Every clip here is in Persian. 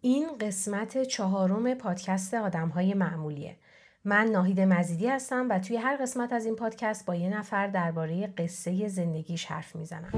این قسمت چهارم پادکست آدم های معمولیه. من ناهید مزیدی هستم و توی هر قسمت از این پادکست با یه نفر درباره قصه زندگیش حرف می‌زنم.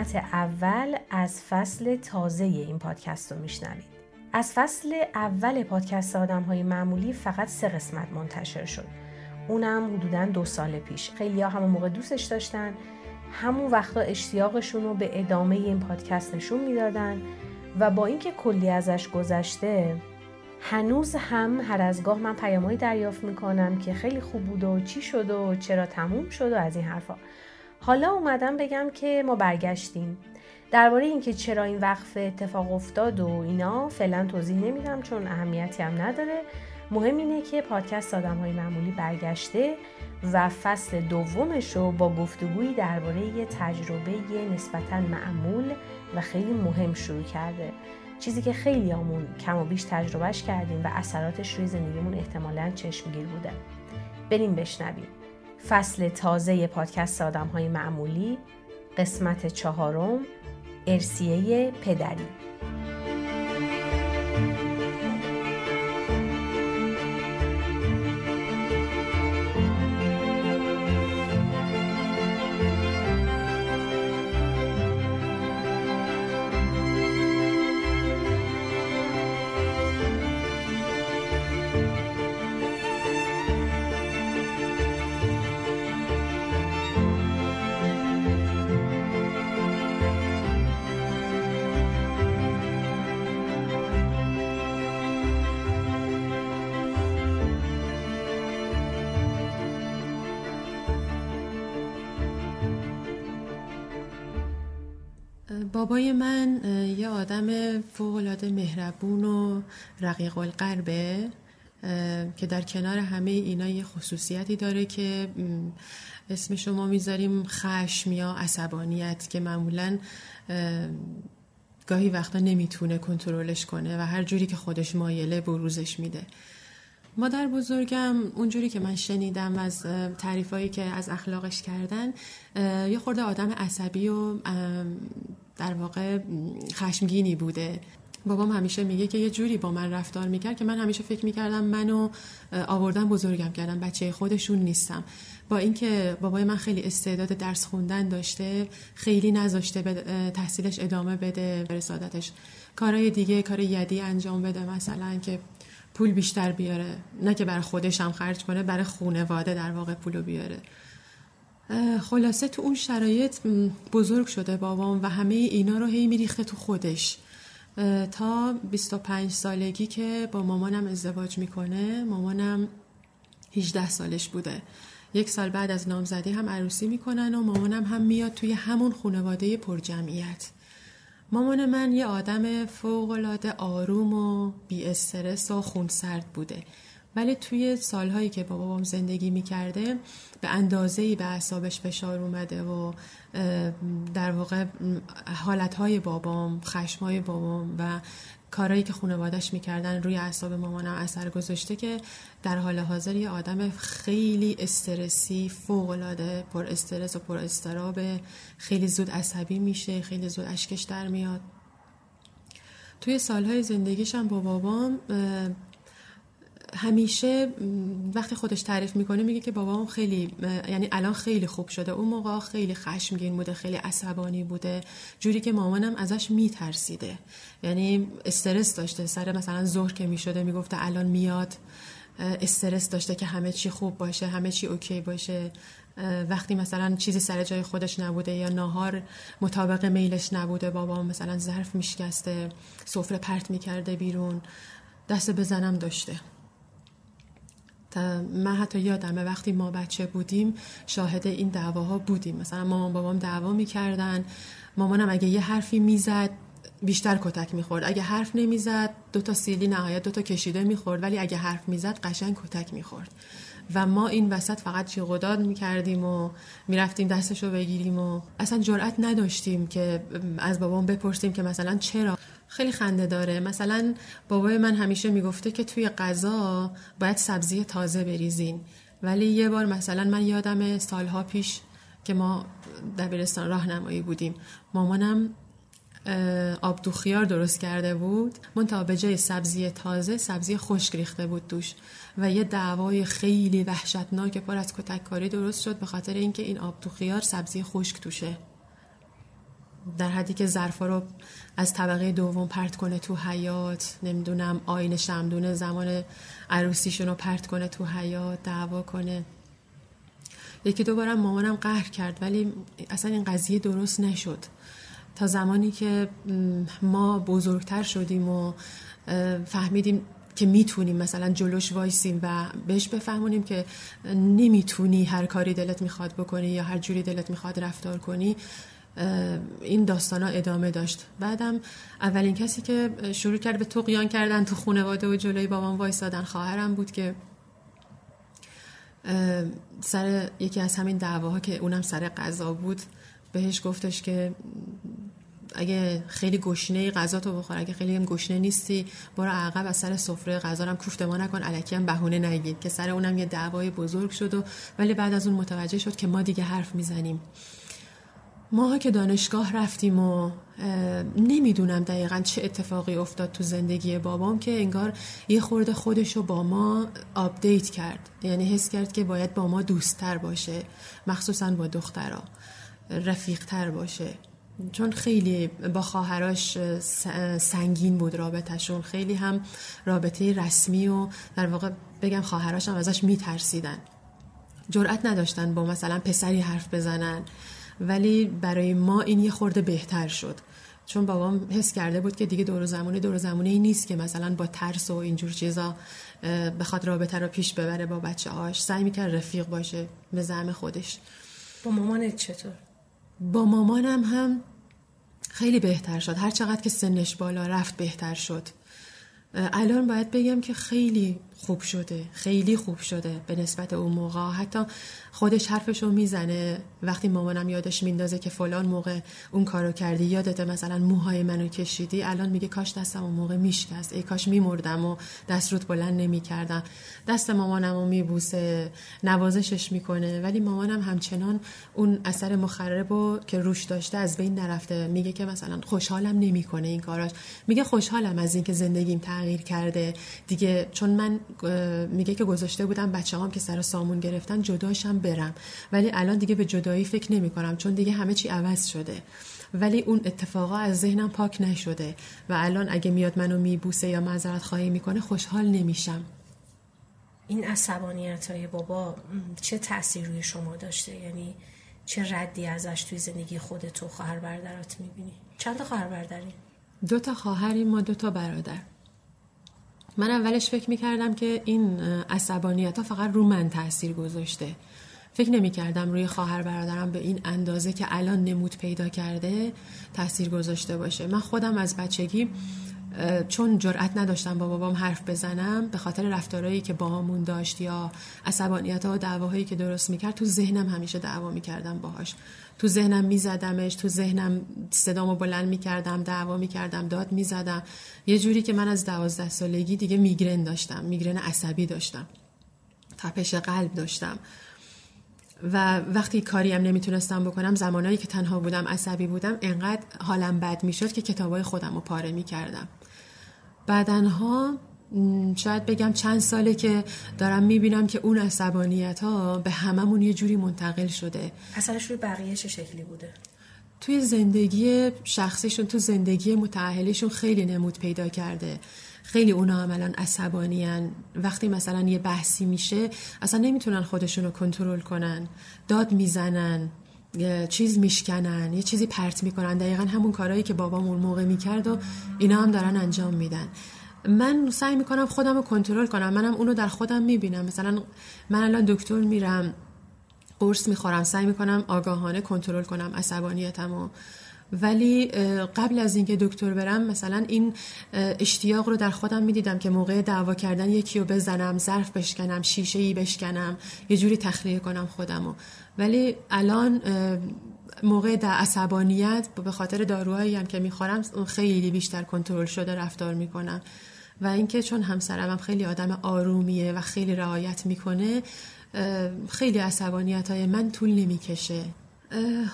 قسمت اول از فصل تازه این پادکست رو میشنوید. از فصل اول پادکست آدم های معمولی فقط سه قسمت منتشر شد. اونم حدودا دو سال پیش. خیلی ها همون موقع دوستش داشتن. همون وقتا اشتیاقشون رو به ادامه این پادکست نشون می‌دادن و با اینکه کلی ازش گذشته هنوز هم هر از گاه من پیامهایی دریافت می‌کنم که خیلی خوب بود و چی شد و چرا تموم شد و از این حرفا حالا اومدم بگم که ما برگشتیم. درباره اینکه چرا این وقف اتفاق افتاد و اینا فعلا توضیح نمیدم چون اهمیتی هم نداره. مهم اینه که پادکست آدم های معمولی برگشته و فصل دومش رو با گفتگویی درباره یه تجربه نسبتا معمول و خیلی مهم شروع کرده. چیزی که خیلی آمون کم و بیش تجربهش کردیم و اثراتش روی زندگیمون احتمالا چشمگیر بوده. بریم بشنویم. فصل تازه پادکست آدم های معمولی قسمت چهارم ارسیه پدری. بابای من یه آدم فوقالعاده مهربون و رقیق القلبه که در کنار همه اینا یه خصوصیتی داره که اسم شما می‌ذاریم خشم یا عصبانیت که معمولا گاهی وقتا نمی‌تونه کنترلش کنه و هر جوری که خودش مایله بروزش میده. مادر بزرگم اونجوری که من شنیدم از تعریفایی که از اخلاقش کردن یه خورده آدم عصبی و در واقع خشمگینی بوده. بابام همیشه میگه که یه جوری با من رفتار می‌کرد که من همیشه فکر می‌کردم منو آوردن بزرگم کردم بچه خودشون نیستم. با اینکه بابای من خیلی استعداد درس خوندن داشته خیلی نذاشته به تحصیلش ادامه بده رسادتش. کارهای دیگه کار یدی انجام بده مثلا که پول بیشتر بیاره. نه که برای خودش هم خرج کنه برای خونواده در واقع پولو بیاره. خلاصه تو اون شرایط بزرگ شده بابام و همه اینا رو هی میریخته تو خودش. تا 25 سالگی که با مامانم ازدواج می‌کنه مامانم 18 سالش بوده. یک سال بعد از نامزدی هم عروسی می‌کنن و مامانم هم میاد توی همون خانواده پرجمعیت. مامان من یه آدم فوقالعاده آروم و بی استرس و خونسرد بوده. ولی توی سالهایی که با بابام زندگی می‌کرده به اندازه به اعصابش فشار اومده و در واقع حالتهای بابام خشمهای بابام و کارهایی که خانوادش می‌کردن روی اعصاب مامانم اثر گذاشته که در حال حاضر یه آدم خیلی استرسی فوقالعاده پر استرس و پر استراب خیلی زود عصبی میشه خیلی زود اشکش در میاد. توی سالهای زندگیشم با بابام همیشه وقتی خودش تعریف می‌کنه میگه که بابام خیلی یعنی الان خیلی خوب شده. اون موقع خیلی خشمگین بوده خیلی عصبانی بوده. جوری که مامانم ازش میترسیده. یعنی استرس داشته. سر مثلا ظهر که می‌شده می‌گفته الان میاد. استرس داشته که همه چی خوب باشه همه چی اوکی باشه. وقتی مثلا چیزی سر جای خودش نبوده یا ناهار مطابق میلش نبوده بابام مثلا ظرف میشکسته سفره پرت می‌کرده بیرون. دست بزنم داشته. من حتی یادمه وقتی ما بچه بودیم شاهد این دعواها بودیم. مثلا مامان بابام دعوا می‌کردن مامانم اگه یه حرفی می‌زد بیشتر کتک می‌خورد. اگه حرف نمی‌زد دو تا سیلی نهایت دو تا کشیده می‌خورد. ولی اگه حرف می‌زد قشنگ کتک می‌خورد. و ما این وسط فقط جیغ و داد می‌کردیم و می‌رفتیم دستشو بگیریم و اصلا جرأت نداشتیم که از بابام بپرسیم که مثلا چرا. خیلی خنده داره. مثلا بابای من همیشه می‌گفته که توی غذا باید سبزی تازه بریزین. ولی یه بار مثلا من یادم سالها پیش که ما دبیرستان راهنمایی بودیم. مامانم آب دو خیار درست کرده بود منتها به جای سبزی تازه سبزی خشک ریخته بود دوش و یه دعوای خیلی وحشتناک پر از کتک کاری درست شد به خاطر اینکه این آب دو خیار سبزی خشک توشه. در حدی که ظرفا رو از طبقه دوم پرت کنه تو حیات نمی‌دونم آین شمدونه زمان عروسیشون رو پرت کنه تو حیات دعوا کنه. یکی دوبارم مامانم قهر کرد ولی اصلا این قضیه درست نشد. تا زمانی که ما بزرگتر شدیم و فهمیدیم که می‌تونیم مثلا جلوش وایسیم و بهش بفهمونیم که نمی‌تونی هر کاری دلت می‌خواد بکنی یا هر جوری دلت می‌خواد رفتار کنی این داستان ها ادامه داشت. بعدم اولین کسی که شروع کرد به تقیان کردن تو خانواده و جلوی بابام وایسادن خواهرم بود که سر یکی از همین دعواها که اونم سر قضا بود. بهش گفتش که اگه خیلی گشنه غذا تو بخور اگه خیلی هم گشنه نیستی برو عقب از سر سفره غذا هم کوفته ما نکن الکی هم بهونه نگید که سر اونم یه دعوای بزرگ شد و ولی بعد از اون متوجه شد که ما دیگه حرف می‌زنیم. ماها که دانشگاه رفتیم و نمی‌دونم دقیقا چه اتفاقی افتاد تو زندگی بابام که انگار یه خورده خودش رو با ما آپدیت کرد. یعنی حس کرد که باید با ما دوستتر باشه مخصوصا با دخترها. رفیقتر باشه. چون خیلی با خواهراش سنگین بود رابطهشون خیلی هم رابطه رسمی و در واقع بگم خواهراش هم ازش میترسیدن. جرأت نداشتن با مثلا پسری حرف بزنن. ولی برای ما این یه خورده بهتر شد. چون بابام حس کرده بود که دیگه دور زمانی دور زمانی نیست که مثلا با ترس و اینجور چیزا بخواد رابطه رو پیش ببره با بچه هاش سعی می‌کرد رفیق باشه به زعم خودش. با مامانت چطور؟ با مامانم هم خیلی بهتر شد. هر چقدر که سنش بالا رفت بهتر شد. الان باید بگم که خیلی خوب شده خیلی خوب شده به نسبت اون موقع. حتی خودش حرفشو می‌زنه. وقتی مامانم یادش میندازه که فلان موقع اون کارو کردی یادت مثلا موهای منو کشیدی الان میگه کاش دستم اون موقع میشکست. ای کاش میمردم و دست رود بلند نمی‌کردم. دست مامانم رو میبوسه نوازشش می‌کنه. ولی مامانم همچنان اون اثر مخرب که روش داشته از بین نرفته. میگه که مثلا خوشحالم نمی‌کنه این کاراش. میگه خوشحالم از اینکه زندگیم تغییر کرده. دیگه چون من میگه که گذاشته بودم بچه هم که سر سامون گرفتن جداشم برم. ولی الان دیگه به جدایی فکر نمی کنم چون دیگه همه چی عوض شده. ولی اون اتفاقا از ذهنم پاک نشده و الان اگه میاد منو میبوسه یا معذرت خواهی می‌کنه خوشحال نمیشم. این عصبانیت های بابا چه تاثیر روی شما داشته؟ یعنی چه ردی ازش توی زندگی خودت و خواهر برادرات می‌بینی؟ چند تا خواهر برادری؟ دو تا خواهریم ما دو تا برادر. من اولش فکر می‌کردم که این عصبانیت ها فقط رو من تاثیر گذاشته. فکر نمی کردم روی خواهر برادرم به این اندازه که الان نمود پیدا کرده تاثیر گذاشته باشه. من خودم از بچگی چون جرأت نداشتم با بابام حرف بزنم به خاطر رفتارهایی که باهامون داشت یا عصبانیت و دعواهایی که درست می‌کرد تو ذهنم همیشه دعوا می‌کردم باهاش. تو ذهنم میزدمش تو ذهنم صدامو بلند می‌کردم دعوا می‌کردم داد می‌زدم. یه جوری که من از دوازده سالگی دیگه میگرن داشتم میگرن عصبی داشتم. تپش قلب داشتم. و وقتی کاری هم نمی‌تونستم بکنم زمانایی که تنها بودم عصبی بودم انقدر حالم بد می‌شد که کتابای خودم رو پاره می‌کردم. بعدنها شاید بگم چند ساله که دارم می‌بینم که اون عصبانیت ها به هممون یه جوری منتقل شده. اثرش روی بقیه چه شکلی بوده؟ توی زندگی شخصیشون تو زندگی متعهلیشون خیلی نمود پیدا کرده. خیلی اونا عملا عصبانیان وقتی مثلا یه بحثی میشه اصلا نمی‌تونن خودشون رو کنترل کنن. داد می‌زنن. چیز میشکنن یه چیزی پرت می‌کنن. دقیقا همون کارهایی که بابام اون موقع می‌کرد و اینا هم دارن انجام میدن. من سعی می‌کنم خودم رو کنترل کنم. منم اونو در خودم می‌بینم. مثلا من الان دکتر میرم قرص می‌خورم سعی می‌کنم آگاهانه کنترل کنم عصبانیتم ولی قبل از اینکه دکتر برم مثلا این اشتیاق رو در خودم می‌دیدم که موقع دعوا کردن یکی رو بزنم ظرف بشکنم شیشه ای بشکنم یه جوری تخلیه کنم خودمو. ولی الان موقع در عصبانیت به خاطر داروهایی هم که می‌خورم خیلی بیشتر کنترل شده رفتار می‌کنم. و اینکه چون همسرم هم خیلی آدم آرومیه و خیلی رعایت می‌کنه خیلی عصبانیت های من طول نمی‌کشه.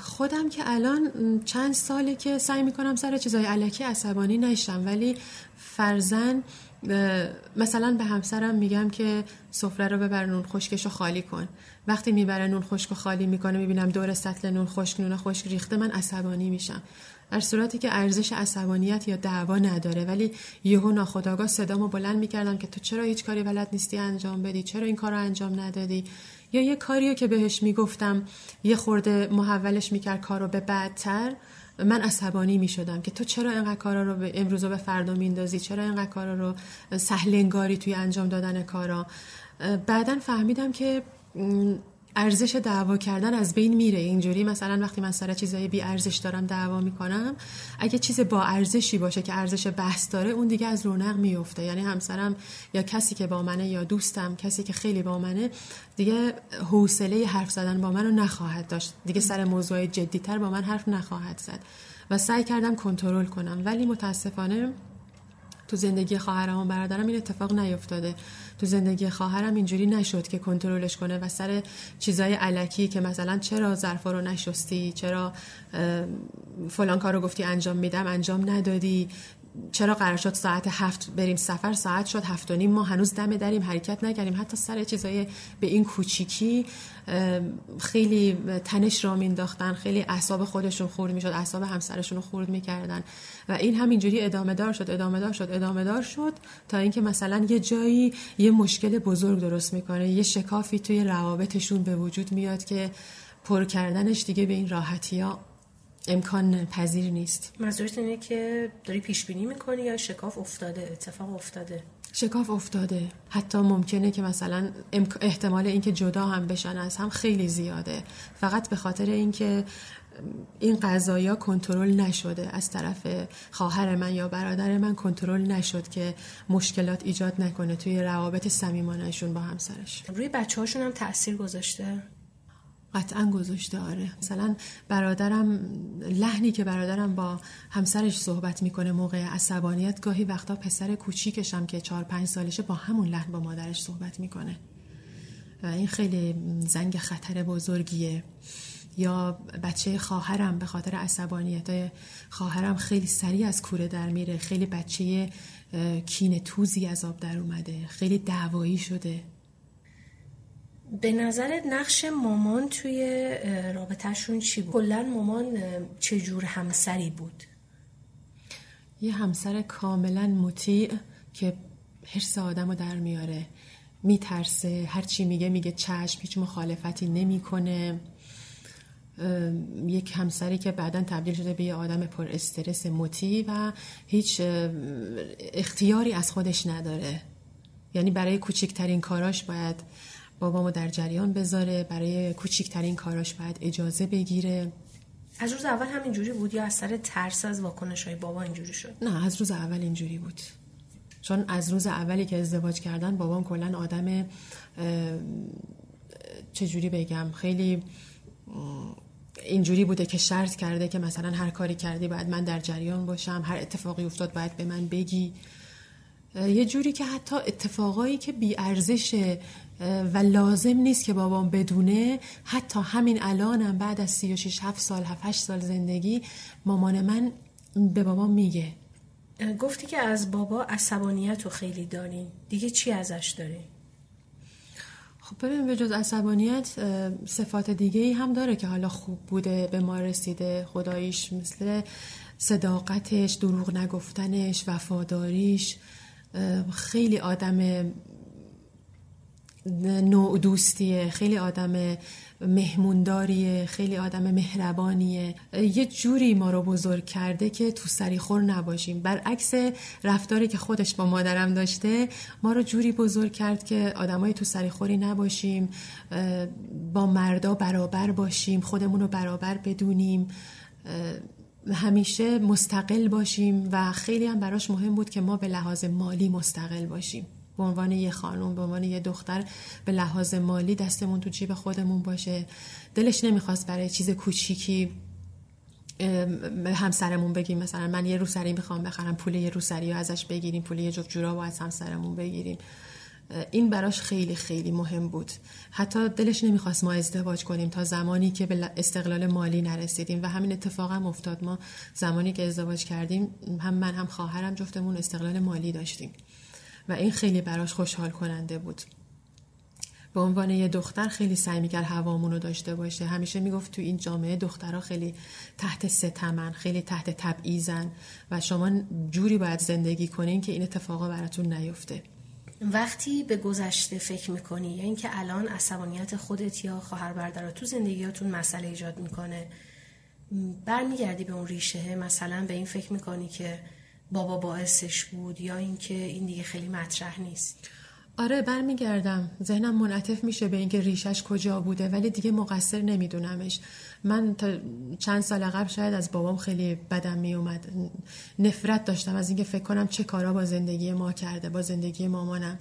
خودم که الان چند ساله که سعی می‌کنم سر چیزای علکی عصبانی نشم ولی فرزن مثلا به همسرم میگم که سفره رو ببر نون خشکش رو خالی کن. وقتی می‌بره نون خشک و خالی می‌کنه می‌بینم دور سطل نون خشک نون خشک ریخته من عصبانی میشم. در صورتی که ارزش عصبانیت یا دعوا نداره ولی یهو ناخداگاه صدامو بلند می‌کردم که تو چرا هیچ کاری بلد نیستی انجام بدی؟ چرا این کار رو انجام ندادی؟ یا یه کاریو که بهش می‌گفتم یه خورده محولش می‌کرد کارو به بدتر من عصبانی می شدم که تو چرا اینقدر کارا رو به امروز به فردا میندازی؟ چرا اینقدر کارا رو سهلنگاری توی انجام دادن کارا؟ بعدا فهمیدم که ارزش دعوا کردن از بین میره. اینجوری مثلا وقتی من سر چیزای بی ارزش دارم دعوا می‌کنم اگه چیز با ارزشی باشه که ارزش بحث داره اون دیگه از رونق میفته. یعنی همسرم یا کسی که با منه یا دوستم کسی که خیلی با منه دیگه حوصله حرف زدن با منو نخواهد داشت. دیگه سر موضوع جدیتر با من حرف نخواهد زد. و سعی کردم کنترل کنم. ولی متاسفانه تو زندگی خواهرم و برادرم این اتفاق نیفتاده. تو زندگی خواهرم اینجوری نشد که کنترلش کنه و سر چیزای علکی که مثلا چرا ظرفا رو نشستی چرا فلان کارو گفتی انجام میدم انجام ندادی. چرا قرار شد ساعت هفت بریم سفر؟ ساعت شد هفت و نیم. ما هنوز دم دریم حرکت نکردیم. حتی سر چیزای به این کوچیکی خیلی تنش را مینداختن خیلی اعصاب خودشون خورد می‌شد اعصاب همسرشون رو خورد می‌کردن. و این همینجوری ادامه دار شد ادامه دار شد ادامه دار شد تا اینکه مثلا یه جایی یه مشکل بزرگ درست می‌کنه. یه شکافی توی روابطشون به وجود میاد که پر کردنش دیگه به این راحتی ها امکان پذیر نیست. منظورت اینه که داری پیش بینی می‌کنی یا شکاف افتاده اتفاق افتاده؟ شکاف افتاده. حتی ممکنه که مثلا احتمال اینکه جدا هم بشن از هم خیلی زیاده. فقط به خاطر اینکه این قضایا کنترل نشده. از طرف خواهر من یا برادر من کنترل نشد که مشکلات ایجاد نکنه توی روابط صمیمانهشون با همسرش. روی بچه هاشون هم تاثیر گذاشته؟ قطعا گذاشته آره. مثلا برادرم لحنی که برادرم با همسرش صحبت می‌کنه موقع عصبانیت گاهی وقتا پسر کوچیکشم که چهار پنج سالشه با همون لحن با مادرش صحبت می‌کنه. و این خیلی زنگ خطر بزرگیه. یا بچه خواهرم به خاطر عصبانیت خواهرم خیلی سریع از کوره در میره. خیلی بچه کین توزی از آب در اومده. خیلی دعوایی شده. به نظرت نقش مامان توی رابطهشون چی بود؟ کلا مامان چجور همسری بود؟ یه همسر کاملا مطیع که حرس آدم رو در میاره میترسه هرچی میگه میگه چشم هیچ مخالفتی نمی‌کنه یک همسری که بعدا تبدیل شده به یه آدم پر استرس مطیع و هیچ اختیاری از خودش نداره یعنی برای کوچکترین کاراش باید بابامو در جریان بذاره برای کوچیکترین کاراش باید اجازه بگیره. از روز اول هم اینجوری بود یا از سر ترس از واکنش های بابا اینجوری شد؟ نه از روز اول اینجوری بود. چون از روز اولی که ازدواج کردن بابام کلا آدم چجوری بگم خیلی اینجوری بوده که شرط کرده که مثلا هر کاری کردی باید من در جریان باشم هر اتفاقی افتاد باید به من بگی. یه جوری که حتی اتفاقایی که بی ارزش و لازم نیست که بابام بدونه. حتی همین الانم بعد از 36 7 سال 7 8 سال زندگی مامان من به بابام میگه. گفتی که از بابا عصبانیت رو خیلی دارین دیگه چی ازش داری؟ خب ببین به جز عصبانیت صفات دیگه ای هم داره که حالا خوب بوده به ما رسیده خداییش مثل صداقتش دروغ نگفتنش وفاداریش. خیلی آدم نوع دوستیه خیلی آدم مهمونداریه خیلی آدم مهربانیه. یه جوری ما رو بزرگ کرده که تو سری خور نباشیم. برعکس رفتاری که خودش با مادرم داشته ما رو جوری بزرگ کرد که آدمای تو سری خوری نباشیم با مردا برابر باشیم خودمون رو برابر بدونیم همیشه مستقل باشیم و خیلی هم براش مهم بود که ما به لحاظ مالی مستقل باشیم. به عنوان یه خانم به عنوان یه دختر به لحاظ مالی دستمون تو جیب خودمون باشه. دلش نمی‌خواست برای چیز کوچیکی همسرمون بگیم. مثلا من یه روسری می‌خوام بخرم پول یه روسری رو ازش بگیریم پول یه جفت جورا از همسرمون بگیریم. این براش خیلی خیلی مهم بود. حتی دلش نمی‌خواست ما ازدواج کنیم تا زمانی که به استقلال مالی نرسیدیم. و همین اتفاق هم افتاد. ما زمانی که ازدواج کردیم هم من هم خواهرم جفتمون استقلال مالی داشتیم. و این خیلی براش خوشحال کننده بود. به عنوان یه دختر خیلی سعی می‌کرد هوامون رو داشته باشه. همیشه می‌گفت تو این جامعه دخترها خیلی تحت ستمن خیلی تحت تبعیزن و شما جوری باید زندگی کنین که این اتفاقا براتون نیفته. وقتی به گذشته فکر می‌کنی یا اینکه الان عصبانیت خودت یا خواهر برادر تو زندگیاتون مسئله ایجاد می‌کنه برمیگردی به اون ریشه مثلا به این فکر می‌کنی که بابا باعثش بود یا اینکه این دیگه خیلی مطرح نیست؟ آره برمیگردم. ذهنم منعطف میشه به اینکه ریشش کجا بوده ولی دیگه مقصر نمیدونمش. من تا چند سال قبل شاید از بابام خیلی بدم میومد. نفرت داشتم از اینکه فکر کنم چه کارا با زندگی ما کرده با زندگی مامانم.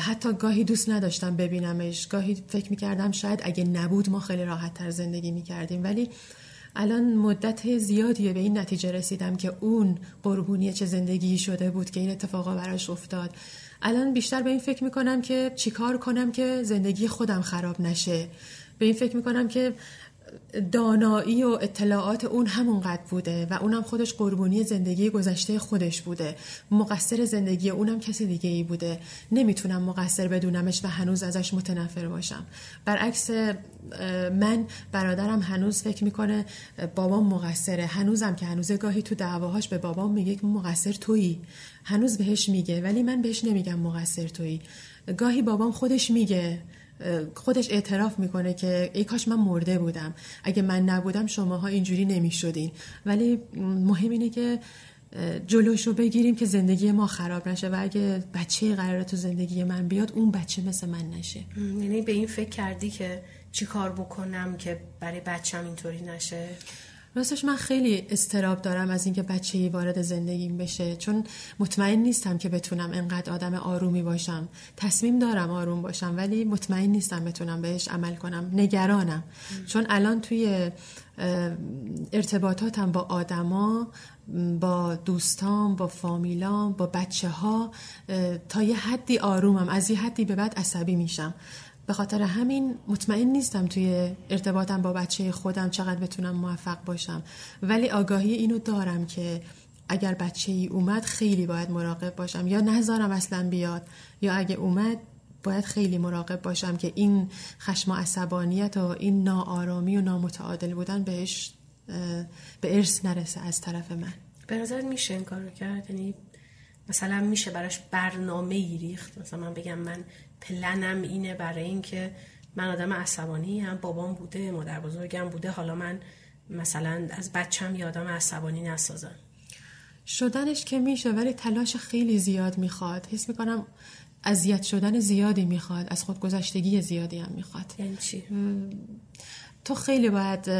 حتی گاهی دوست نداشتم ببینمش. گاهی فکر می‌کردم شاید اگه نبود ما خیلی راحت تر زندگی می‌کردیم. ولی الان مدت زیادیه به این نتیجه رسیدم که اون قربونی چه زندگی شده بود که این اتفاقا براش افتاد. الان بیشتر به این فکر می‌کنم که چیکار کنم که زندگی خودم خراب نشه. به این فکر می‌کنم که دانایی و اطلاعات اون همونقدر بوده و اونم خودش قربونی زندگی گذشته خودش بوده. مقصر زندگی اونم کسی دیگه ای بوده. نمی‌تونم مقصر بدونمش و هنوز ازش متنفر باشم. برعکس من برادرم هنوز فکر می‌کنه بابام مقصره. هنوزم که هنوز گاهی تو دعواهاش به بابام میگه که مقصر تویی. هنوز بهش میگه ولی من بهش نمیگم مقصر تویی. گاهی بابام خودش میگه خودش اعتراف می‌کنه که ای کاش من مرده بودم. اگه من نبودم شماها اینجوری نمی‌شدین. ولی مهم اینه که جلوش رو بگیریم که زندگی ما خراب نشه و اگه بچه قراره تو زندگی من بیاد اون بچه مثل من نشه. یعنی به این فکر کردی که چی کار بکنم که برای بچم اینطوری نشه؟ راستش من خیلی استراب دارم از اینکه بچه ای وارد زندگیم بشه چون مطمئن نیستم که بتونم انقدر آدم آرومی باشم. تصمیم دارم آروم باشم ولی مطمئن نیستم بتونم بهش عمل کنم. نگرانم. چون الان توی ارتباطاتم با آدما با دوستان با فامیلام با بچه ها تا یه حدی آرومم. از یه حدی به بعد عصبی میشم. به خاطر همین مطمئن نیستم توی ارتباطم با بچه خودم چقدر بتونم موفق باشم. ولی آگاهی اینو دارم که اگر بچه ای اومد خیلی باید مراقب باشم. یا نذارم اصلا بیاد. یا اگه اومد باید خیلی مراقب باشم که این خشم و عصبانیت و این ناآرامی و نامتعادل بودن بهش به ارث نرسه از طرف من. به نظر میشه این کار کرد؟ یعنی مثلا میشه براش برنامه ای ریخت؟ مثلا من بگم من پلنم اینه برای اینکه من آدم عصبانی هم بابام بوده مادر بزرگم بوده. حالا من مثلا از بچم یادم عصبانی نسازم. شدنش که میشه ولی تلاش خیلی زیاد می‌خواد. حس می‌کنم اذیت شدن زیادی می‌خواد از خودگذشتگی زیادی هم می‌خواد. یعنی چی؟ تو خیلی باید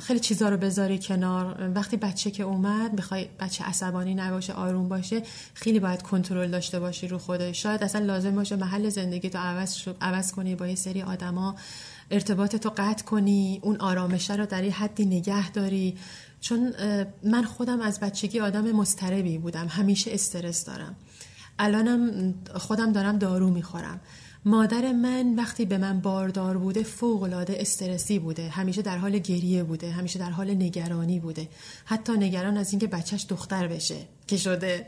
خیلی چیزا رو بذاری کنار. وقتی بچه که اومد می‌خوای بچه عصبانی نباشه آروم باشه خیلی باید کنترل داشته باشی رو خودش. شاید اصلا لازم باشه محل زندگی تو عوض, عوض کنی با یه سری آدما ارتباط تو قطع کنی اون آرامشه رو در یه حدی نگه داری. چون من خودم از بچگی آدم مستربی بودم همیشه استرس دارم. الانم خودم دارم دارو می‌خورم. مادر من وقتی به من باردار بوده فوقلاده استرسی بوده. همیشه در حال گریه بوده همیشه در حال نگرانی بوده. حتی نگران از اینکه بچهش دختر بشه که شده.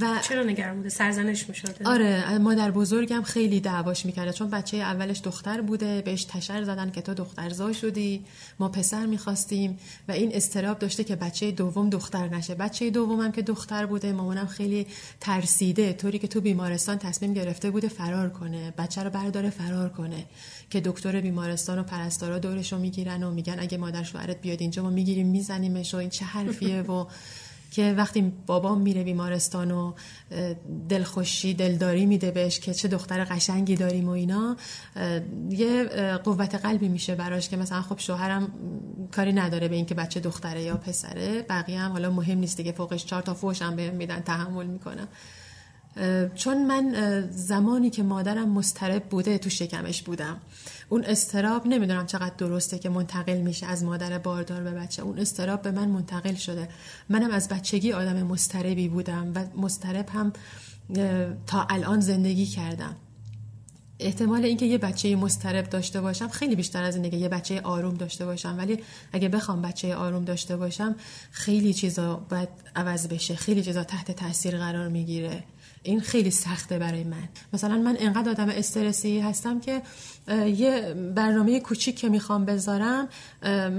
و چرا نگران بوده؟ سرزنش می‌شده آره مادر بزرگم خیلی دعواش می‌کرده چون بچه اولش دختر بوده بهش تشر زدن که تو دخترزا شدی ما پسر می‌خواستیم و این استراب داشته که بچه دوم دختر نشه. بچه دومم که دختر بوده مامانم خیلی ترسیده. طوری که تو بیمارستان تصمیم گرفته بوده فرار کنه. بچه رو برداره فرار کنه. که دکتر بیمارستان و پرستارا دورش رو می‌گیرن و میگن اگه مادر شوهرت بیاد اینجا ما می‌گیریم میزنیمش و این چه حرفیه و که وقتی بابام میره بیمارستان و دلخوشی دلداری میده بهش که چه دختر قشنگی داریم و اینا یه قوت قلبی میشه براش که مثلا خب شوهرم کاری نداره به اینکه بچه دختره یا پسره بقیه هم حالا مهم نیست دیگه فوقش چهار تا فوش هم بهم میدن تحمل می‌کنم. چون من زمانی که مادرم مسترب بوده تو شکمش بودم. اون استراب نمی‌دونم چقدر درسته که منتقل میشه از مادر باردار به بچه. اون استراب به من منتقل شده. منم از بچگی آدم مستربی بودم و مسترب هم تا الان زندگی کردم. احتمال اینکه یه بچه مسترب داشته باشم خیلی بیشتر از اینه که یه بچه آروم داشته باشم. ولی اگه بخوام بچه آروم داشته باشم خیلی چیزا باید عوض بشه. خیلی چیزا تحت تاثیر قرار می‌گیره. این خیلی سخته برای من. مثلا من انقدر آدم استرسی هستم که یه برنامه کوچیک که می‌خوام بذارم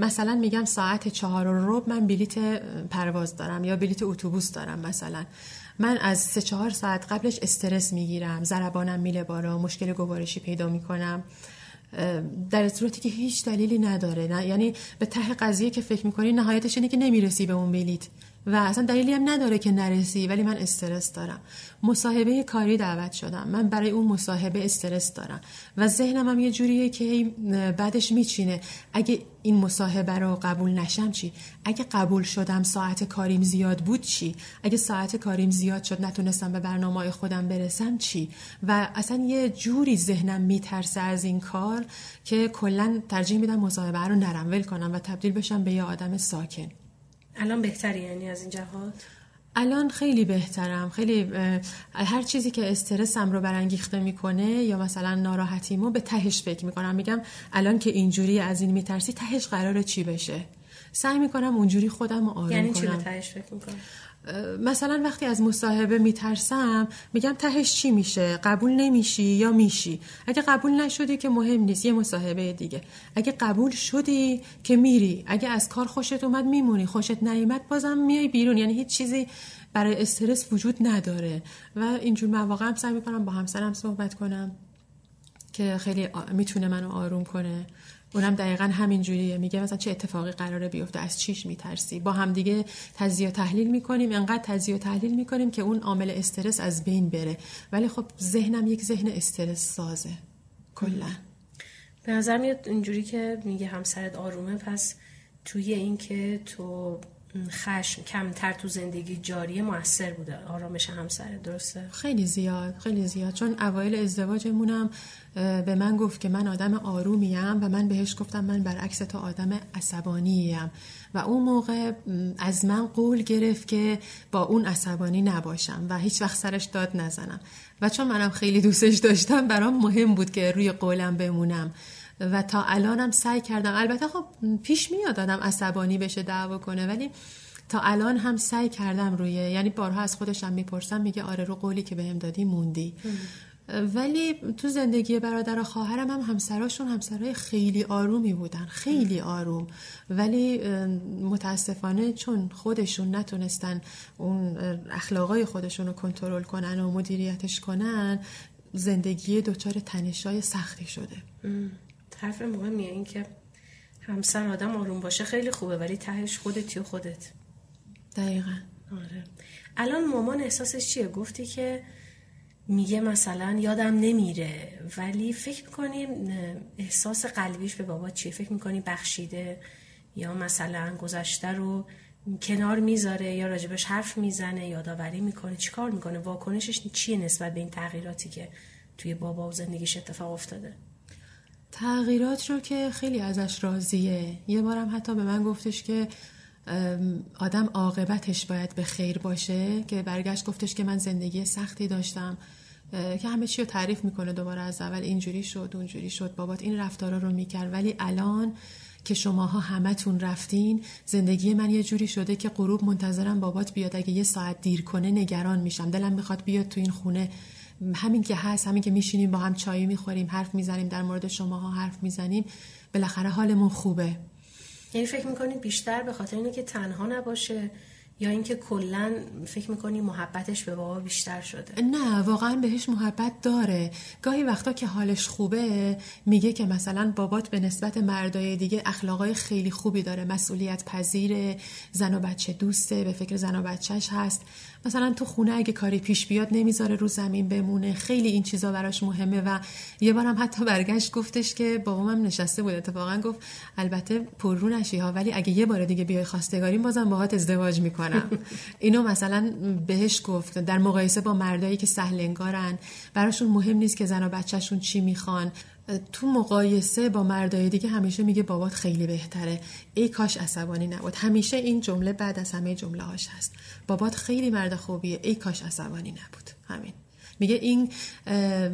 مثلا میگم ساعت چهار و رب من بلیت پرواز دارم یا بلیت اتوبوس دارم مثلا. من از سه چهار ساعت قبلش استرس می‌گیرم زربانم میله بالا مشکل گوارشی پیدا می‌کنم در صورتی که هیچ دلیلی نداره. نه؟ یعنی به ته قضیه که فکر می‌کنی نهایتش اینه که نمی‌رسی به اون بلیت. و اصلا دلیلی هم نداره که نرسی ولی من استرس دارم. مصاحبه کاری دعوت شدم. من برای اون مصاحبه استرس دارم. و ذهنم هم یه جوریه که بعدش میچینه. اگه این مصاحبه رو قبول نشم چی؟ اگه قبول شدم ساعت کاریم زیاد بود چی؟ اگه ساعت کاریم زیاد شد نتونستم به برنامه خودم برسم چی؟ و اصلا یه جوری ذهنم میترسه از این کار که کلا ترجیح میدم مصاحبه رو نرم. ول کنم و تبدیل بشم به یه آدم ساکن. الان بهتری یعنی از این جهات؟ الان خیلی بهترم. خیلی هر چیزی که استرسم رو برانگیخته می‌کنه یا مثلا ناراحتیمو به تهش فکر می‌کنم. میگم الان که اینجوری از این میترسی تهش قراره چی بشه؟ سعی می‌کنم اونجوری خودم رو آروم یعنی کنم چی به تهش فکر می‌کنم مثلا وقتی از مصاحبه میترسم میگم تهش چی میشه؟ قبول نمیشی یا میشی؟ اگه قبول نشدی که مهم نیست یه مصاحبه دیگه. اگه قبول شدی که میری اگه از کار خوشت اومد میمونی خوشت نیومد بازم میای بیرون. یعنی هیچ چیزی برای استرس وجود نداره. و اینجور مواقع هم سعی می‌کنم با همسرم صحبت کنم که خیلی می‌تونه منو آروم کنه. اونم دقیقا همین جوریه. میگه مثلا چه اتفاقی قراره بیفته؟ از چیش میترسی؟ با هم دیگه تجزیه و تحلیل می‌کنیم انقدر تجزیه و تحلیل می‌کنیم که اون عامل استرس از بین بره. ولی خب ذهنم یک ذهن استرس سازه. کلا. به نظر میاد اینجوری که میگه همسرت آرومه پس توی این که تو خشم کمتر تو زندگی جاری موثر بوده آرامش همسر درسته؟ خیلی زیاد خیلی زیاد. چون اوایل ازدواجمونم به من گفت که من آدم آرومیم و من بهش گفتم من برعکس تو آدم عصبانیم و اون موقع از من قول گرفت که با اون عصبانی نباشم و هیچ وقت سرش داد نزنم. و چون منم خیلی دوستش داشتم برام مهم بود که روی قولم بمونم. و تا الانم سعی کردم. البته خب پیش میاد آدم عصبانی بشه دعوا کنه ولی تا الان هم سعی کردم روی یعنی بارها از خودشم می‌پرسم میگه آره رو قولی که بهم دادی موندی. ولی تو زندگی برادر و خواهرم هم همسراشون همسرای خیلی آرومی بودن خیلی آروم. ولی متاسفانه چون خودشون نتونستن اون اخلاقای خودشون رو کنترل کنن و مدیریتش کنن زندگی دچار تنشای سختی شده. حرف مهمیه این که همسر آدم آروم باشه خیلی خوبه ولی تهش خودتی و خودت. دقیقا. آره. الان مامان احساسش چیه؟ گفتی که میگه مثلا یادم نمیره ولی فکر می‌کنی احساس قلبیش به بابا چیه؟ فکر می‌کنی بخشیده یا مثلا گذشته رو کنار می‌ذاره یا راجبش حرف می‌زنه یادآوری می‌کنه؟ چیکار می‌کنه؟ واکنشش چیه نسبت به این تغییراتی که توی بابا و زندگیش اتفاق افتاده؟ تغییرات رو که خیلی ازش راضیه. یه بارم حتی به من گفتش که آدم عاقبتش باید به خیر باشه که برگشت گفتش که من زندگی سختی داشتم که همه چی رو تعریف می‌کنه دوباره از اول اینجوری شد اونجوری شد بابات این رفتارا رو می‌کرد. ولی الان که شماها همتون رفتین زندگی من یه جوری شده که غروب منتظرم بابات بیاد. اگه یه ساعت دیر کنه نگران میشم. دلم می‌خواد بیاد تو این خونه. همین که هست همین که میشینیم با هم چایی می‌خوریم حرف می‌زنیم در مورد شماها حرف می‌زنیم. بالاخره حالمون خوبه. یعنی فکر می‌کنید بیشتر به خاطر اینه که تنها نباشه؟ یا اینکه کلا فکر می‌کنی محبتش به بابا بیشتر شده؟ نه واقعا بهش محبت داره. گاهی وقتا که حالش خوبه میگه که مثلا بابات به نسبت مردای دیگه اخلاقای خیلی خوبی داره. مسئولیت پذیر زن و بچه دوسته به فکر زن و بچهش هست. مثلا تو خونه اگه کاری پیش بیاد نمی‌ذاره رو زمین بمونه. خیلی این چیزا براش مهمه و یه بارم حتی برگشت گفتش که بابام نشسته بود. اتفاقا گفت البته پررو نشی ها ولی اگه یه بار دیگه بیای خواستگاری بازم باهات ازدواج می‌کنم. اینو مثلا بهش گفت در مقایسه با مردایی که سهل انگارن براشون مهم نیست که زن و بچهشون چی می‌خوان. تو مقایسه با مردای دیگه همیشه میگه بابات خیلی بهتره. ای کاش عصبانی نبود. همیشه این جمله بعد از همه جمله هاش هست. بابات خیلی مرد خوبیه. ای کاش عصبانی نبود. همین. میگه این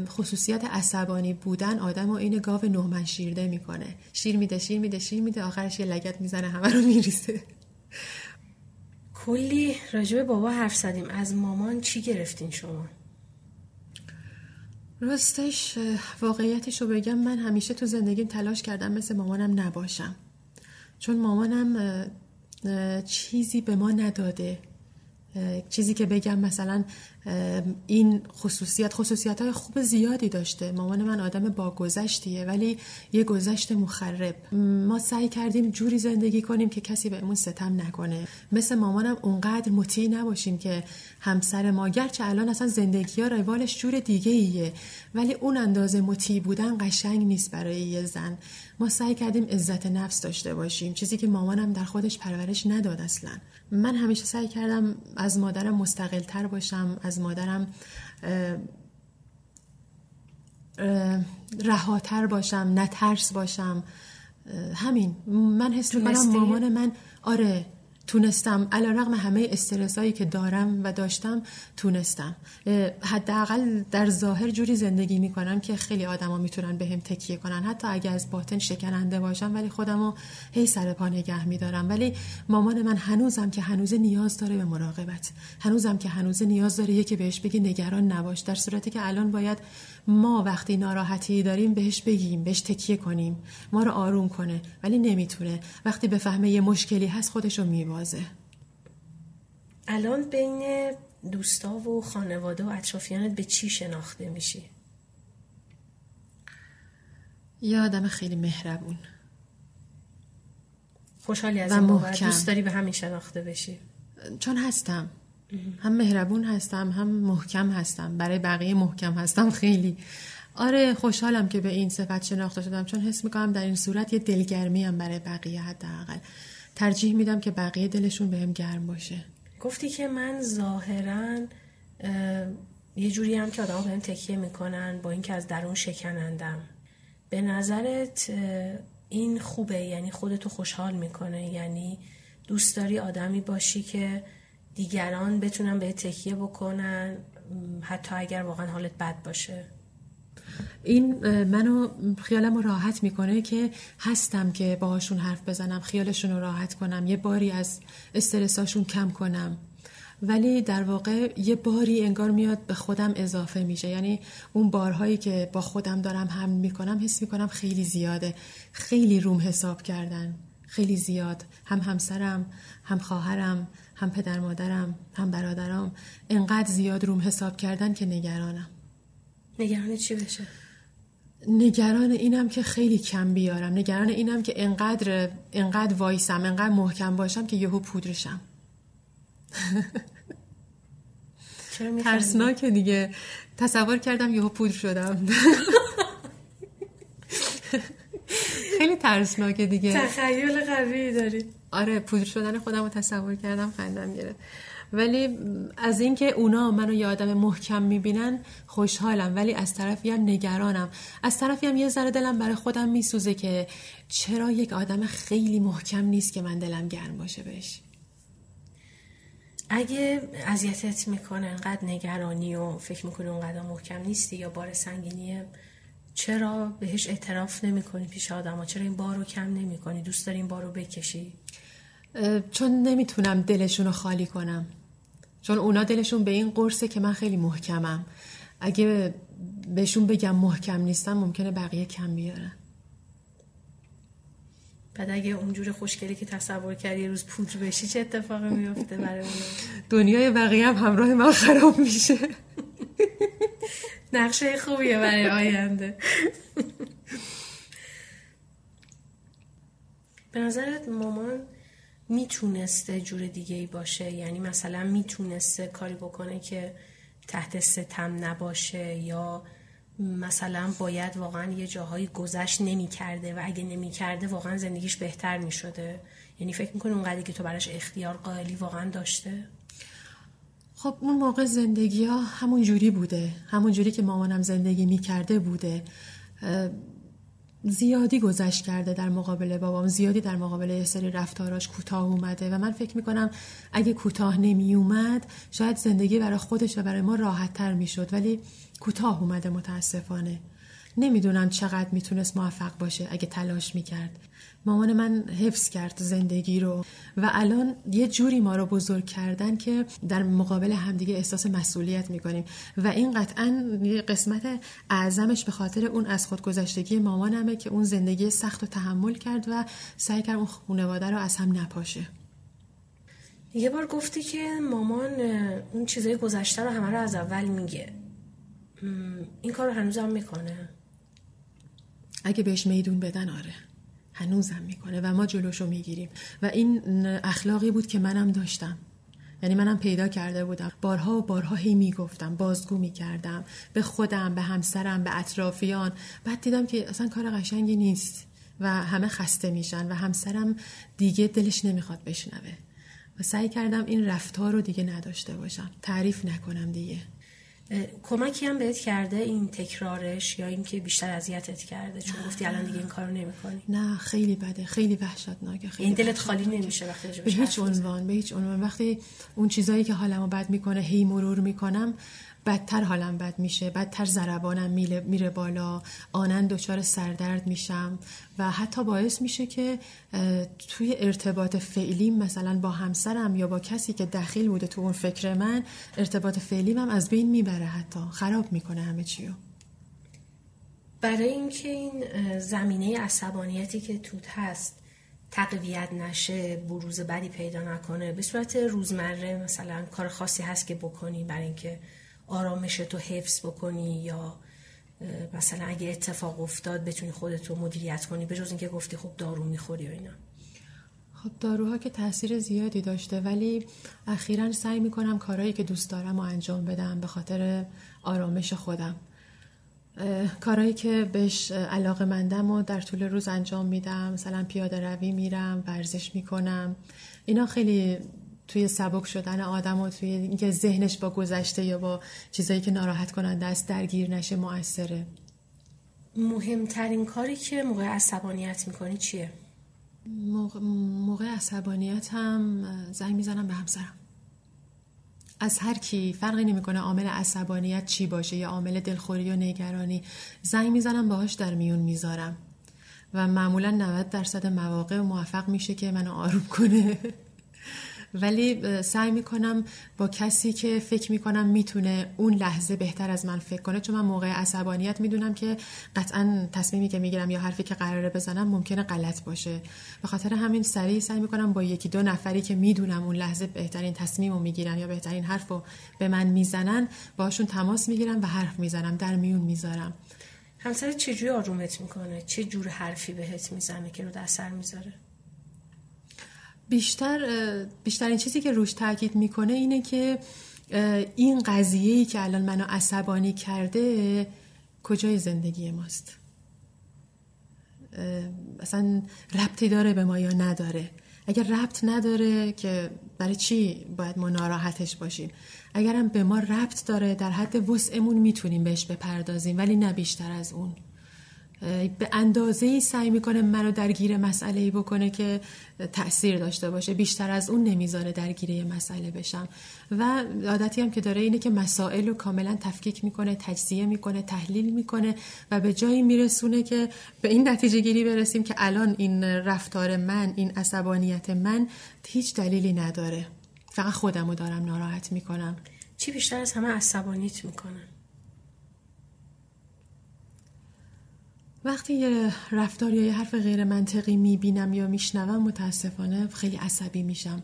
خصوصیت عصبانی بودن آدم و این گاو نهمن شیرده می‌کنه. شیر میده شیر میده شیر میده آخرش یه لگت می‌زنه همه رو میریسه کلی راجب بابا حرف زدیم. از مامان چی گرفتین شما؟ راستش واقعیتش رو بگم من همیشه تو زندگیم تلاش کردم مثل مامانم نباشم. چون مامانم چیزی به ما نداده. چیزی که بگم مثلا این خصوصیت خصوصیت های خوب زیادی داشته. مامان من آدم با گذشتیه ولی یه گذشت مخرب. ما سعی کردیم جوری زندگی کنیم که کسی بهمون ستم نکنه. مثل مامانم اونقدر مطیع نباشیم که همسر ما گرچه الان اصلا زندگی ها روالش جور دیگه ایه ولی اون اندازه مطیع بودن قشنگ نیست برای یه زن. ما سعی کردیم عزت نفس داشته باشیم. چیزی که مامانم در خودش پرورش نداد اصلا. من همیشه سعی کردم از مادرم مستقل تر باشم از مادرم رهاتر باشم نترس باشم. همین. من حس می‌کنم مامان من آره. تونستم علا رقم همه استرسایی که دارم و داشتم تونستم. حداقل در ظاهر جوری زندگی می‌کنم که خیلی آدما می‌تونن به هم تکیه کنن. حتی اگه از باطن شکننده باشم ولی خودمو هی سر پا نگه میدارم. ولی مامان من هنوزم که هنوز نیاز داره به مراقبت. هنوزم که هنوز نیاز داره یکی بهش بگی نگران نباش. در صورتی که الان باید ما وقتی ناراحتی داریم بهش بگیم بهش تکیه کنیم. ما رو آروم کنه ولی نمی‌تونه. وقتی بفهمه یه مشکلی هست خودشو میبازه الان بین دوستا و خانواده و اطرافیانت به چی شناخته میشی؟ یه آدم خیلی مهربون. خوشحالی از این دوست داری به همین شناخته بشی؟ چون هستم. هم مهربون هستم هم محکم هستم. برای بقیه محکم هستم خیلی. آره خوشحالم که به این صفت شناخته شدم. چون حس می‌کنم در این صورت یه دلگرمی هم برای بقیه حداقل. ترجیح میدم که بقیه دلشون بهم گرم باشه. گفتی که من ظاهرا یه جوری هم که آدم بهم تکیه می‌کنن با اینکه از درون شکنندم. به نظرت این خوبه؟ یعنی خودتو خوشحال می‌کنه؟ یعنی دوست داری آدمی باشی که دیگران بتونن به تکیه بکنن؟ حتی اگر واقعا حالت بد باشه. این منو خیالم رو راحت می‌کنه که هستم که باهاشون حرف بزنم خیالشون رو راحت کنم یه باری از استرساشون کم کنم. ولی در واقع یه باری انگار میاد به خودم اضافه میشه. یعنی اون بارهایی که با خودم دارم هم می‌کنم حس می‌کنم خیلی زیاده. خیلی روم حساب کردن. خیلی زیاد. هم همسرم هم خواهرم هم پدر مادرم هم برادرام. انقدر زیاد روم حساب کردن که نگرانم. نگران چی بشه؟ نگران اینم که خیلی کم بیارم. نگران اینم که انقدر انقدر وایسم انقدر محکم باشم که یهو پودرشم. ترسناکه دیگه. تصور کردم یهو پودر شدم. خیلی ترسناکه دیگه. تخیل قوی داری. آره پودر شدن خودم رو تصور کردم خندم گرفت. ولی از اینکه اونا منو یه آدم محکم می‌بینن خوشحالم. ولی از طرفی هم نگرانم. از طرفی هم یه ذره دلم برای خودم میسوزه که چرا یک آدم خیلی محکم نیست که من دلم گرم باشه بهش. اگه اذیتت می‌کنه انقدر نگرانی و فکر می‌کنه اونقدر محکم نیستی یا بار سنگینیه چرا بهش اعتراف نمی کنی پیش آدم چرا این بار رو کم نمی کنی دوست داری این بار رو بکشی؟ چون نمی‌تونم دلشون رو خالی کنم. چون اونا دلشون به این قرصه که من خیلی محکمم. اگه بهشون بگم محکم نیستم ممکنه بقیه کم بیارن. بعد اگه اونجور خوشگلی که تصور کردی روز پودر بشی چه اتفاقی میفته برای اون؟ دنیای بقیه هم همراه من خراب میشه. نقشه خوبیه برای آینده. به نظرت مامان می‌تونسته جور دیگه ای باشه؟ یعنی مثلا می‌تونسته کاری بکنه که تحت ستم نباشه یا مثلا باید واقعا یه جاهایی گذشت نمی‌کرده و اگه نمی‌کرده واقعا زندگیش بهتر می‌شده؟ یعنی فکر می‌کنه اونقدری که تو براش اختیار قائلی واقعا داشته؟ خب اون موقع زندگی ها همون جوری بوده. همون جوری که مامانم زندگی می‌کرده بوده. زیادی گذشت کرده در مقابل بابام زیادی در مقابل یه سری رفتاراش کوتاه اومده و من فکر می‌کنم اگه کوتاه نمی اومد شاید زندگی برای خودش و برای ما راحت تر می‌شد ولی کوتاه اومده متاسفانه. نمی‌دونم چقدر می‌تونست موفق باشه اگه تلاش می‌کرد. مامان من حفظ کرد زندگی رو و الان یه جوری ما رو بزرگ کردن که در مقابل همدیگه احساس مسئولیت می‌کنیم. و این قطعا یه قسمت اعظمش به خاطر اون از خودگذشتگی مامانمه که اون زندگی سخت و تحمل کرد و سعی کرد اون خانواده رو از هم نپاشه. یه بار گفتی که مامان اون چیزای گذشته رو همه رو از اول میگه. این کار رو هنوزم می‌کنه. اگه بهش میدون بدن آره. هنوزم می‌کنه و ما جلوشو می‌گیریم. و این اخلاقی بود که منم داشتم. یعنی منم پیدا کرده بودم. بارها و بارها هی می‌گفتم بازگو می‌کردم. به خودم به همسرم به اطرافیان. بعد دیدم که اصلا کار قشنگی نیست و همه خسته میشن و همسرم دیگه دلش نمی‌خواد بشنوه. و سعی کردم این رفتار رو دیگه نداشته باشم. تعریف نکنم دیگه. کمکی هم بهت کرده این تکرارش یا اینکه بیشتر اذیتت کرده؟ چون گفتی الان دیگه این کارو نمی‌کنی. نه خیلی بده خیلی وحشتناکه خیلی این دلت خالی نمیشه وقتی به هیچ عنوان به هیچ عنوان. وقتی اون چیزایی که حالمو بد می‌کنه هی مرور می‌کنم بدتر حالم بد میشه بدتر ضربانم میره بالا آنن دچار سردرد میشم و حتی باعث میشه که توی ارتباط فعلی مثلا با همسرم یا با کسی که دخیل بوده تو اون فکر من ارتباط فعلیم هم از بین می‌بره حتی. خراب می‌کنه همه چیو. برای اینکه این زمینه عصبانیتی که توت هست تقویت نشه بروز بدی پیدا نکنه به صورت روزمره مثلا کار خاصی هست که بکنی برای اینکه آرامش تو حفظ بکنی یا مثلا اگه اتفاق افتاد بتونی خودتو مدیریت کنی به جز اینکه گفتی خب دارو می‌خوری و اینا. خب داروها که تاثیر زیادی داشته ولی اخیرا سعی می‌کنم کارهایی که دوست دارم و انجام بدم به خاطر آرامش خودم. کارهایی که بهش علاقه مندم و در طول روز انجام میدم. مثلا پیاده روی میرم ورزش می‌کنم. اینا خیلی توی سبک شدن آدم و توی اینکه ذهنش با گذشته یا با چیزایی که ناراحت کننده است درگیر نشه موثره. مهمترین کاری که موقع عصبانیت می‌کنی چیه؟ موقع, عصبانیت هم زنگ می‌زنم به همسرم. از هر کی فرقی نمی‌کنه عامل عصبانیت چی باشه یا عامل دلخوری و نگرانی زنگ می‌زنم باهاش در میون می‌ذارم. و معمولا 90 درصد مواقع موفق میشه که منو آروم کنه. ولی سعی می‌کنم با کسی که فکر می‌کنم می‌تونه اون لحظه بهتر از من فکر کنه چون من موقع عصبانیت می‌دونم که قطعا تصمیمی که می‌گیرم یا حرفی که قراره بزنم ممکنه غلط باشه. به خاطر همین سریع سعی می‌کنم با یکی دو نفری که می‌دونم اون لحظه بهترین تصمیم رو می‌گیرن یا بهترین حرف رو به من می‌زنن باشون تماس می‌گیرم و حرف می‌زنم در میون می‌ذارم. همسر چجوری آرومت می‌کنه؟ چه جور حرفی بهت می‌زنه که رو اثر می‌ذاره؟ بیشتر بیشترین چیزی که روش تاکید می‌کنه اینه که این قضیه ای که الان منو عصبانی کرده کجای زندگی ماست؟ اصلا ربطی داره به ما یا نداره؟ اگر ربط نداره که برای چی باید ما ناراحتش باشیم؟ اگرم به ما ربط داره در حد وسعمون می‌تونیم بهش بپردازیم ولی نه بیشتر از اون. به اندازه ای سعی می‌کنه منو درگیر مسئله ای بکنه که تاثیر داشته باشه. بیشتر از اون نمی‌ذاره درگیر مسئله بشم. و عادتی هم که داره اینه که مسائل رو کاملا تفکیک می‌کنه تجزیه می‌کنه تحلیل می‌کنه و به جایی میرسونه که به این نتیجه گیری برسیم که الان این رفتار من این عصبانیت من هیچ دلیلی نداره. فقط خودم رو دارم ناراحت می‌کنم. چی بیشتر از همه عصبانیت می‌کنه؟ وقتی یه رفتار یا یه حرف غیر منطقی می‌بینم یا میشنوم متاسفانه خیلی عصبی میشم.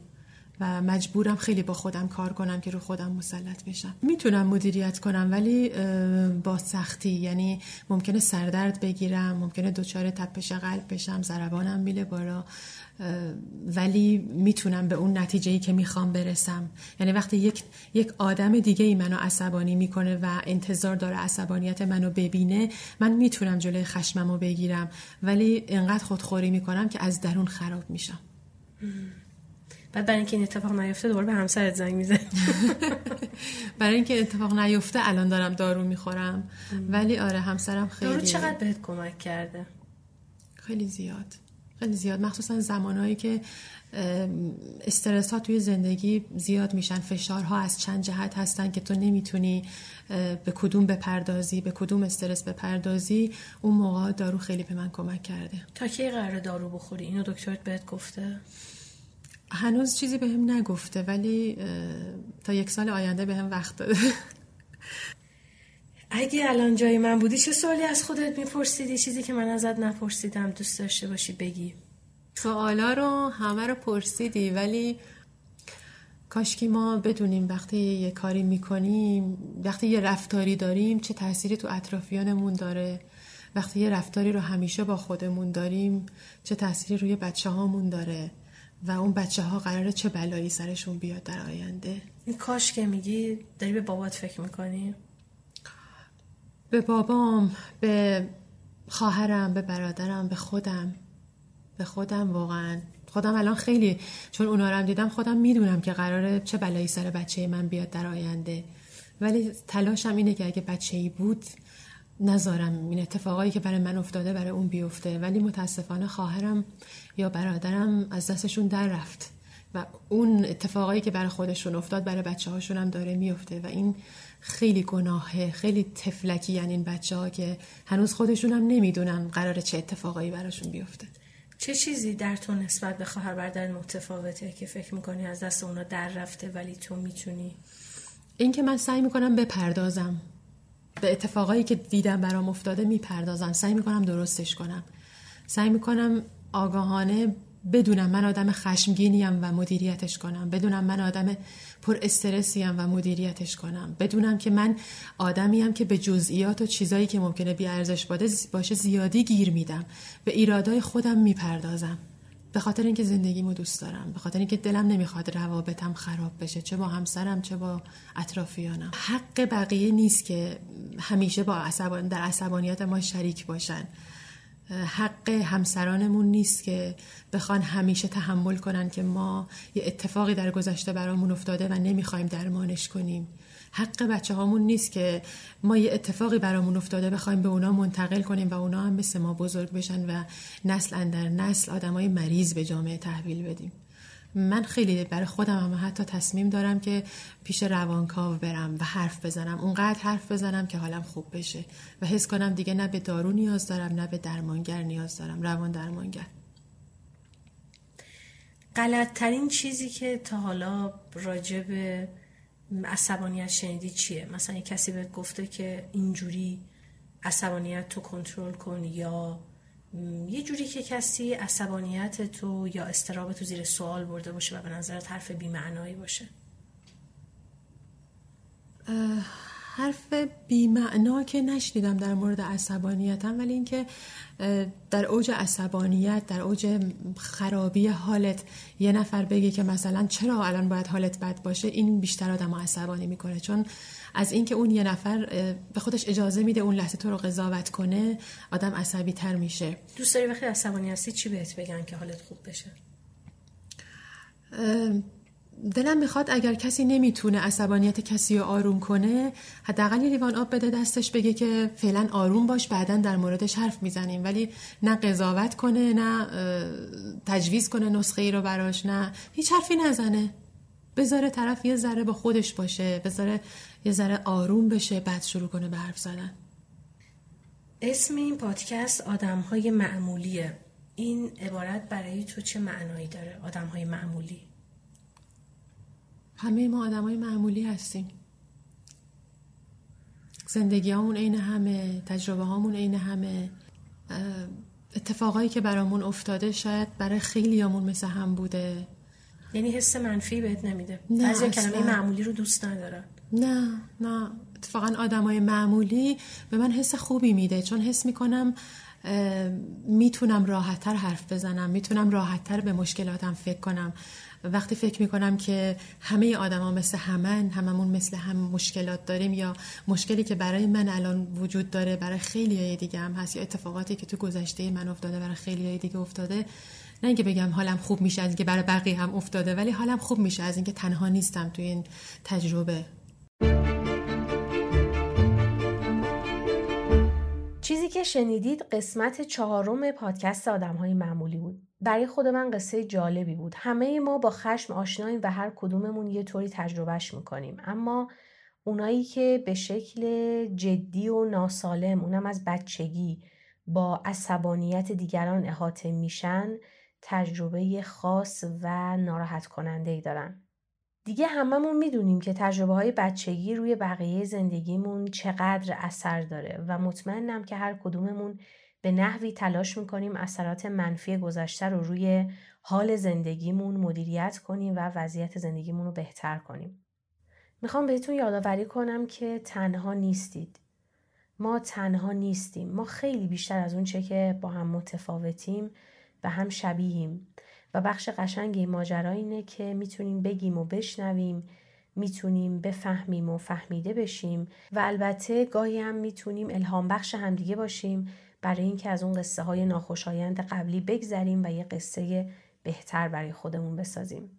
و مجبورم خیلی با خودم کار کنم که رو خودم مسلط بشم. می‌تونم مدیریت کنم ولی با سختی. یعنی ممکنه سردرد بگیرم ممکنه دچار تپش قلب بشم ضربانم میله بالا. ولی می‌تونم به اون نتیجه ای که می‌خوام برسم. یعنی وقتی یک یک آدم دیگه ای منو عصبانی می‌کنه و انتظار داره عصبانیت منو ببینه من می‌تونم جلوی خشممو بگیرم. ولی انقدر خودخوری می‌کنم که از درون خراب میشم. بعد برای اینکه این اتفاق نیفته دوباره به همسرت زنگ می‌زنی. برای اینکه اتفاق نیفته الان دارم دارو می‌خورم. ولی آره همسرم خیلی دارو چقدر بهت کمک کرده؟ خیلی زیاد. خیلی زیاد. مخصوصا زمانهایی که استرس ها توی زندگی زیاد میشن. فشارها از چند جهت هستن که تو نمی‌تونی به کدوم بپردازی به کدوم استرس بپردازی. اون موقع دارو خیلی به من کمک کرده. تا کی قرار دارو بخوری؟ اینو دکترت بهت گفته؟ هنوز چیزی به هم نگفته ولی تا یک سال آینده به هم وقت داده. اگه الان جای من بودی چه سوالی از خودت میپرسیدی؟ چیزی که من ازت نپرسیدم دوست داشته باشی بگی. سوالا رو همه رو پرسیدی ولی کاشکی ما بدونیم وقتی یه کاری می‌کنیم وقتی یه رفتاری داریم چه تأثیری تو اطرافیانمون داره. وقتی یه رفتاری رو همیشه با خودمون داریم چه تأثیری روی بچه هامون داره. و اون بچه ها قراره چه بلایی سرشون بیاد در آینده؟ این کاش که میگی داری به بابات فکر می‌کنی؟ به بابام به خواهرم به برادرم به خودم. به خودم واقعا. خودم الان خیلی چون اونا رو دیدم خودم می‌دونم که قراره چه بلایی سر بچه من بیاد در آینده. ولی تلاشم اینه که اگه بچه ای بود نذارم این اتفاقایی که برای من افتاده برای اون بیفته ولی متاسفانه خواهرم یا برادرم از دستشون در رفت و اون اتفاقایی که برای خودشون افتاد برای بچه هاشون هم داره میفته و این خیلی گناهه خیلی تفلکی یعنی این بچه ها که هنوز خودشون هم نمی‌دونن قرار چه اتفاقایی براشون بیفته. چه چیزی در تو نسبت به خواهر برادر متفاوته که فکر می‌کنی از دست اونا در رفته ولی تو می‌تونی؟ این که من سعی می‌کنم بپردازم. به اتفاقایی که دیدم برام افتاده می‌پردازم. سعی می‌کنم درستش کنم. سعی می‌کنم آگاهانه بدونم من آدم خشمگینیم و مدیریتش کنم. بدونم من آدم پر استرسیم و مدیریتش کنم. بدونم که من آدمیم که به جزئیات و چیزایی که ممکنه بی ارزش باشه زیادی گیر میدم. به ایرادای خودم می‌پردازم. به خاطر اینکه زندگیمو دوست دارم به خاطر اینکه دلم نمی‌خواد روابطم خراب بشه چه با همسرم چه با اطرافیانم. حق بقیه نیست که همیشه با عصبان در عصبانیت ما شریک باشن. حق همسرانمون نیست که بخوان همیشه تحمل کنن که ما یه اتفاقی در گذشته برامون افتاده و نمی‌خوایم درمانش کنیم. حق بچه هامون نیست که ما یه اتفاقی برامون افتاده بخوایم به اونا منتقل کنیم و اونا هم مثل ما بزرگ بشن و نسل اندر نسل آدمای مریض به جامعه تحویل بدیم. من خیلی برای خودم هم حتی تصمیم دارم که پیش روانکاو برم و حرف بزنم. اونقدر حرف بزنم که حالم خوب بشه و حس کنم دیگه نه به دارو نیاز دارم نه به درمانگر نیاز دارم. روان درمانگر. غلط چیزی که تا حالا راجع به عصبانیت شنیدی چیه؟ مثلا کسی بهت گفته که اینجوری عصبانیت تو کنترل کن یا یه جوری که کسی عصبانیت تو یا استراب تو زیر سوال برده باشه و به نظرت حرف بیمعنایی باشه. حرف بیمعنا که نشنیدم در مورد عصبانیتم ولی اینکه در اوج عصبانیت در اوج خرابی حالت یه نفر بگه که مثلا چرا الان باید حالت بد باشه این بیشتر آدم عصبانی می‌کنه. چون از اینکه اون یه نفر به خودش اجازه میده اون لحظه تو رو قضاوت کنه آدم عصبی تر میشه. دوست داری وقتی عصبانی هستی چی بهت بگن که حالت خوب بشه؟ دلم می‌خواد اگر کسی نمی‌تونه عصبانیت کسی رو آروم کنه حداقل یه لیوان آب بده دستش بگه که فعلا آروم باش بعدا در موردش حرف می‌زنیم. ولی نه قضاوت کنه نه تجویز کنه نسخه ای رو براش نه. هیچ حرفی نزنه. بذاره طرف یه ذره با خودش باشه بذاره یه ذره آروم بشه بعد شروع کنه به حرف زدن. اسم این پادکست آدم های معمولیه. این عبارت برای تو چه معنایی داره؟ آدم های معمولی. همه ما آدم های معمولی هستیم. زندگی همون عین همه تجربه هامون عین همه. اتفاقایی که برامون افتاده شاید برای خیلی همون مثل هم بوده. یعنی حس منفی بهت نمیده؟ بعضی کلمه معمولی رو دوست ندارن. نه نه. اتفاقا آدمای معمولی به من حس خوبی میده. چون حس می‌کنم می‌تونم راحتتر حرف بزنم می‌تونم راحتتر به مشکلاتم فکر کنم. وقتی فکر می‌کنم که همه آدما مثل همن هممون مثل هم مشکلات داریم یا مشکلی که برای من الان وجود داره برای خیلی های دیگه هم هست یا اتفاقاتی که تو گذشته من افتاده برای خیلی های دیگه افتاده نه اینکه بگم حالم خوب میشه از اینکه برای بقیه هم افتاده ولی حالم خوب میشه از اینکه تنها نیستم توی این تجربه چیزی که شنیدید قسمت چهارم پادکست آدم های معمولی بود. برای خود من قصه جالبی بود. همه ما با خشم آشناییم و هر کدوممون یه طوری تجربهش می‌کنیم. اما اونایی که به شکل جدی و ناسالم اونم از بچگی با عصبانیت دیگران احاطه میشن تجربه خاص و ناراحت کننده ای دارن. دیگه هممون می‌دونیم که تجربه های بچگی روی بقیه زندگیمون چقدر اثر داره و مطمئنم که هر کدوممون به نحوی تلاش می‌کنیم اثرات منفی گذشته رو روی حال زندگیمون مدیریت کنیم و وضعیت زندگیمون رو بهتر کنیم. می‌خوام بهتون یادآوری کنم که تنها نیستید. ما تنها نیستیم. ما خیلی بیشتر از اون چه که با هم متفاوتیم و هم شبیهیم. و بخش قشنگ ماجرا اینه که می‌تونیم بگیم و بشنویم می‌تونیم بفهمیم و فهمیده بشیم و البته گاهی هم می‌تونیم الهام بخش همدیگه باشیم برای اینکه از اون قصه های ناخوشایند قبلی بگذریم و یه قصه بهتر برای خودمون بسازیم.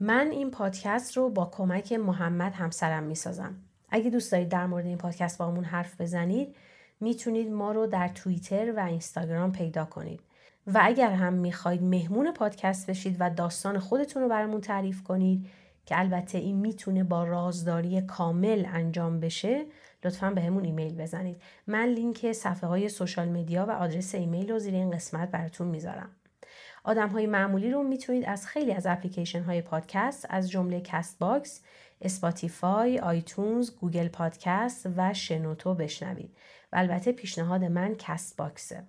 من این پادکست رو با کمک محمد همسرم می‌سازم. اگه دوست دارید در مورد این پادکست باهامون حرف بزنید می‌تونید ما رو در توییتر و اینستاگرام پیدا کنید. و اگر هم می‌خواید مهمون پادکست بشید و داستان خودتون رو برامون تعریف کنید که البته این می‌تونه با رازداری کامل انجام بشه لطفا بهمون ایمیل بزنید. من لینک صفحه های social media و آدرس ایمیل رو زیر این قسمت براتون می‌ذارم. آدم های معمولی رو می‌تونید از خیلی از اپلیکیشن های پادکست از جمله Castbox، Spotify، iTunes، Google Podcast و شنوتو بشنوید. و البته پیشنهاد من Castbox ه.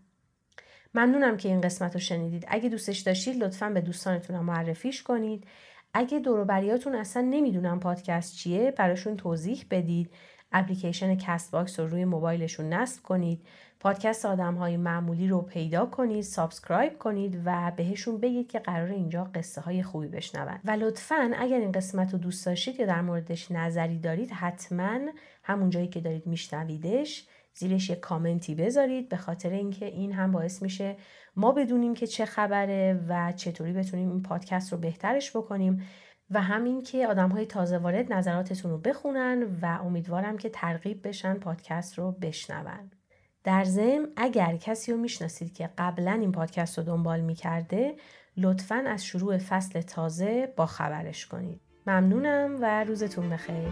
ممنونم که این قسمت رو شنیدید. اگه دوستش داشتید لطفا به دوستانتون معرفیش کنید. اگه دوروبریاتون اصلا نمی‌دونن پادکست چیه براشون توضیح بدید. اپلیکیشن Castbox رو روی موبایلشون نصب کنید. پادکست آدم های معمولی رو پیدا کنید subscribe کنید و بهشون بگید که قراره اینجا قصه های خوبی بشنون. و لطفا اگر این قسمت رو دوست داشتید یا در موردش نظری دارید حتما همون جایی که دارید میشنویدش زیرش یک کامنتی بذارید به خاطر اینکه این هم باعث میشه ما بدونیم که چه خبره و چطوری بتونیم این پادکست رو بهترش بکنیم. و همین که آدم های تازه وارد نظراتتون رو بخونن و امیدوارم که ترغیب بشن پادکست رو بشنون. در ضمن اگر کسی رو می‌شناسید که قبلا این پادکست رو دنبال می‌کرده لطفا از شروع فصل تازه با خبرش کنید. ممنونم و روزتون بخیر.